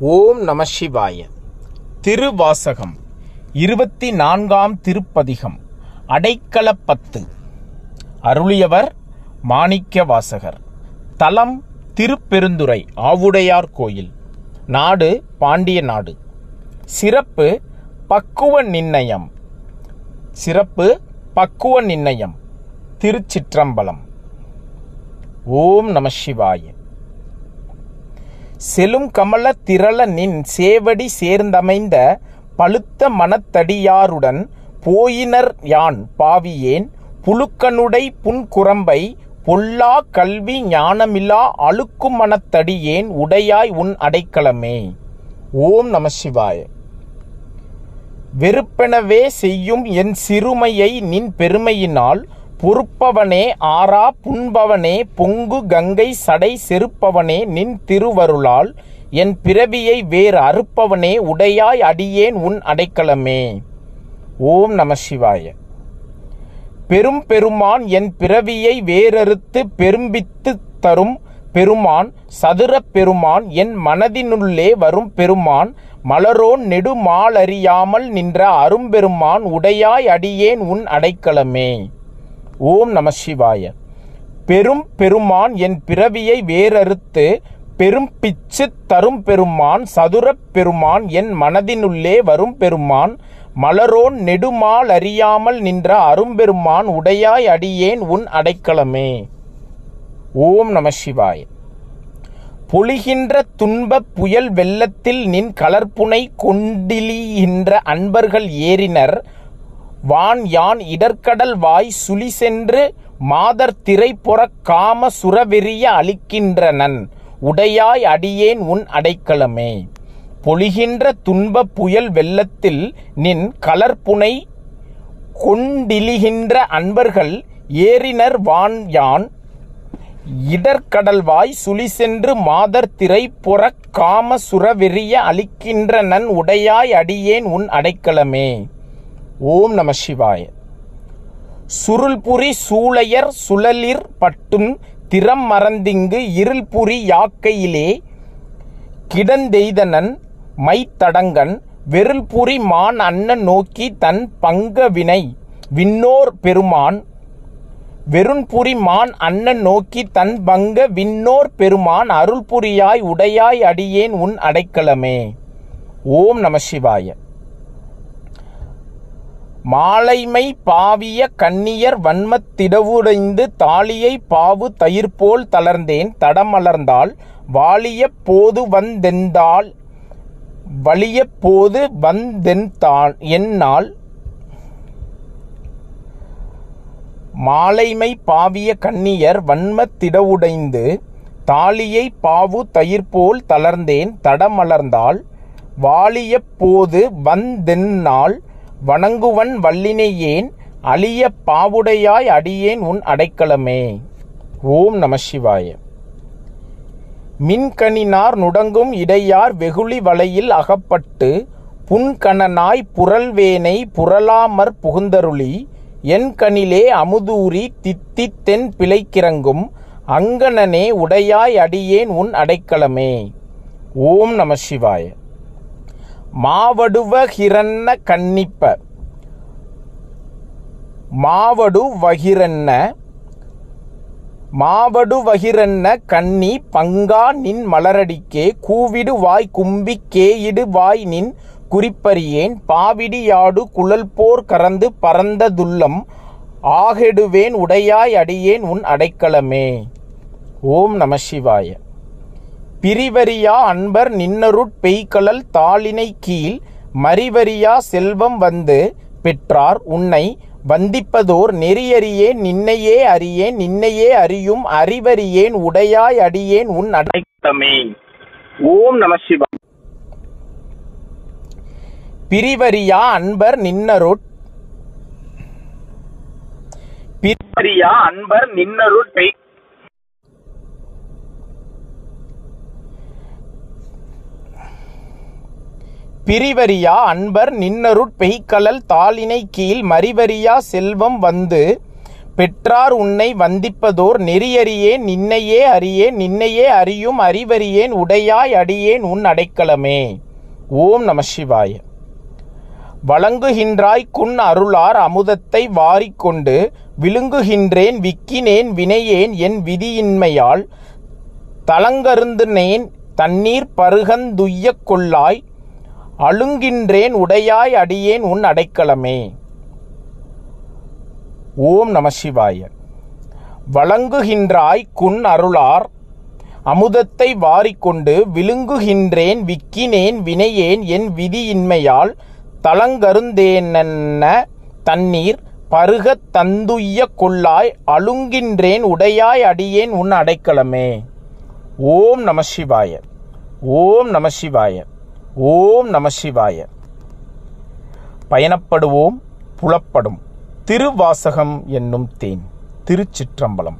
ஓம் நம சிவாய. திருவாசகம் இருபத்தி நான்காம் திருப்பதிகம் அடைக்கலப்பத்து அருளியவர் மாணிக்க வாசகர். தலம் திருப்பெருந்துறை ஆவுடையார் கோயில். நாடு பாண்டிய நாடு. சிறப்பு பக்குவ நிர்ணயம். சிறப்பு பக்குவ நிர்ணயம். திருச்சிற்றம்பலம். ஓம் நம சிவாய. செலும் கமல திரள நின் சேவடி சேர்ந்தமைந்த பழுத்த மனத்தடியாருடன் போயினர் யான் பாவியேன். புழுக்கனுடை புன்குரம்பை பொல்லா கல்வி ஞானமில்லா அழுக்கும் மனத்தடியேன் உடையாய் உன் அடைக்கலமே. ஓம் நம சிவாய. வெறுப்பெனவே செய்யும் என் சிறுமையை நின் பெருமையினால் பொறுப்பவனே ஆறா புண்பவனே பொங்கு கங்கை சடை செருப்பவனே நின் திருவருளால் என் பிறவியை வேறு அறுப்பவனே உடையாய் அடியேன் உன் அடைக்கலமே. ஓம் நம சிவாய. பெரும் பெருமான் என் பிறவியை வேறறுத்து பெரும்பித்து தரும் பெருமான் சதுர பெருமான் என் மனதினுள்ளே வரும் பெருமான் மலரோன் நெடுமாலறியாமல் நின்ற அரும்பெருமான் உடையாய் அடியேன் உன் அடைக்கலமே. ஓம் நம சிவாய. பெரும் பெருமான் என் பிறவியை வேறறுத்து பெரும் பிச்சு தரும் பெருமான் சதுரப் பெருமான் என் மனதினுள்ளே வரும் பெருமான் மலரோன் நெடுமால் அறியாமல் நின்ற அரும்பெருமான் உடையாய் அடியேன் உன் அடைக்கலமே. ஓம் நம சிவாய. பொழிகின்ற துன்பப் புயல் வெள்ளத்தில் நின் கலர்ப்புனை கொண்டிலிகின்ற அன்பர்கள் ஏறினர் வான் யான் இடர்கடல் வாய் சுழி சென்று மாதர் திரைப்புறக் காம சுரவெறிய அளிக்கின்றனன். உடையாய் அடியேன் உன் அடைக்கலமே. பொழிகின்ற துன்பப் புயல் வெள்ளத்தில் நின் கலர்ப்புனை கொண்டிலிகின்ற அன்பர்கள் ஏறினர் வான் யான் இடர்கடல்வாய் சுழி சென்று மாதர் திரை புறக் காம சுரவெறிய அளிக்கின்றனன். உடையாய் அடியேன் உன் அடைக்கலமே. ஓம் நம சிவாய. சுருள்புரி சூளையர் சுழலிர் பட்டும் திறம் மறந்திங்கு இருள்புரி யாக்கையிலே கிடந்தெய்தனன் மைத்தடங்கன் வெருள்புரி மான் அண்ணன் நோக்கி தன் பங்க வினை விண்ணோர் பெருமான் வெருண்புரி மான் அண்ணன் நோக்கி தன் பங்க விண்ணோர் பெருமான் அருள்புரியாய் உடையாய் அடியேன் உன் அடைக்கலமே. ஓம் நம சிவாய. மாலைமை பாவிய கண்ணியர் வன்மத்திடவுடைந்து தாலியை பாவு தயிர்போல் தளர்ந்தேன் தடமலர்ந்தால் வாலிய போது வந்தெந்தாள் வலிய போது வந்தென்தான் என்னால். மாலைமை பாவிய கண்ணியர் வன்மத்திடவுடைந்து தாலியை பாவு தயிர்போல் தளர்ந்தேன் தடமலர்ந்தால் வாலிய போது வந்தென்னால் வணங்குவன் வல்லினையேன் அழிய பாவுடையாய் அடியேன் உன் அடைக்கலமே. ஓம் நம சிவாய. மின்கணினார் நுடங்கும் இடையார் வெகுளி வலையில் அகப்பட்டு புன்கணனாய் புரள்வேனை புரளாமற் புகுந்தருளி என் கணிலே அமுதூரி தித்தித் தென் பிழைக்கிறங்கும் அங்கணனே உடையாய் அடியேன் உன் அடைக்கலமே. ஓம் நம சிவாய. மாவடுவ ஹிரண்ண கன்னிப்ப மாவடு வகிரண்ண. மாவடு வகிரண்ண கன்னி பங்கா நின் மலரடிக்கே கூவிடு வாய் கும்பி கேயிடு வாய் நின் குறிப்பறியேன் பாவிடியாடு குழல் போர் கறந்து பரந்ததுள்ளம் ஆகெடுவேன் உடையாய் அடியேன் உன் அடைக்கலமே. ஓம் நம சிவாய. பிரிவரியா அன்பர் நின்னருட் பெய்கழல் தாளினை கீழ் மறிவரியா செல்வம் வந்து பெற்றார் உன்னை வந்திப்பதோர் நெறியறியேன் நின்னையே அறியேன் நின்னையே அறியும் அறிவறியேன் உடையாய் அடியேன் உன் அடைக்கலமே ஓம் நம சிவா. பிரிவரியா அன்பர் நின்னருட் பிரிவரியா அன்பர் நின்னருட் பெய் பிரிவரியா? அன்பர் நின்னருட் பெய்கழல் தாளினை கீழ் மறிவரியா செல்வம் வந்து பெற்றார் உன்னை வந்திப்பதோர் நெறியறியேன் நின்னையே அறியேன் நின்னையே அறியும் அறிவறியேன் உடையாய் அடியேன் உன் அடைக்கலமே. ஓம் நம சிவாய. வழங்குகின்றாய் குன் அருளார் அமுதத்தை வாரிக்கொண்டு விழுங்குகின்றேன் விக்கினேன் வினையேன் என் விதியின்மையால் தலங்கருந்துனேன் தண்ணீர் பருகந்துய்யக் கொள்ளாய் அழுங்கின்றேன் உடையாய் அடியேன் உன் அடைக்கலமே. ஓம் நம சிவாய. வழங்குகின்றாய் குன் அருளார். அமுதத்தை வாரிக்கொண்டு விழுங்குகின்றேன் விக்கினேன் வினையேன் என் விதியின்மையால். தளங்கருந்தேனென்ன தண்ணீர்? பருகத் தந்துய்ய கொள்ளாய் அழுங்கின்றேன் உடையாய் அடியேன் உன் அடைக்கலமே. ஓம் நம சிவாய. ஓம் நம சிவாய. ஓம் நம சிவாய. பயணப்படுவோம் புலப்படும் திருவாசகம் என்னும் தேன் திருச்சிற்றம்பலம்.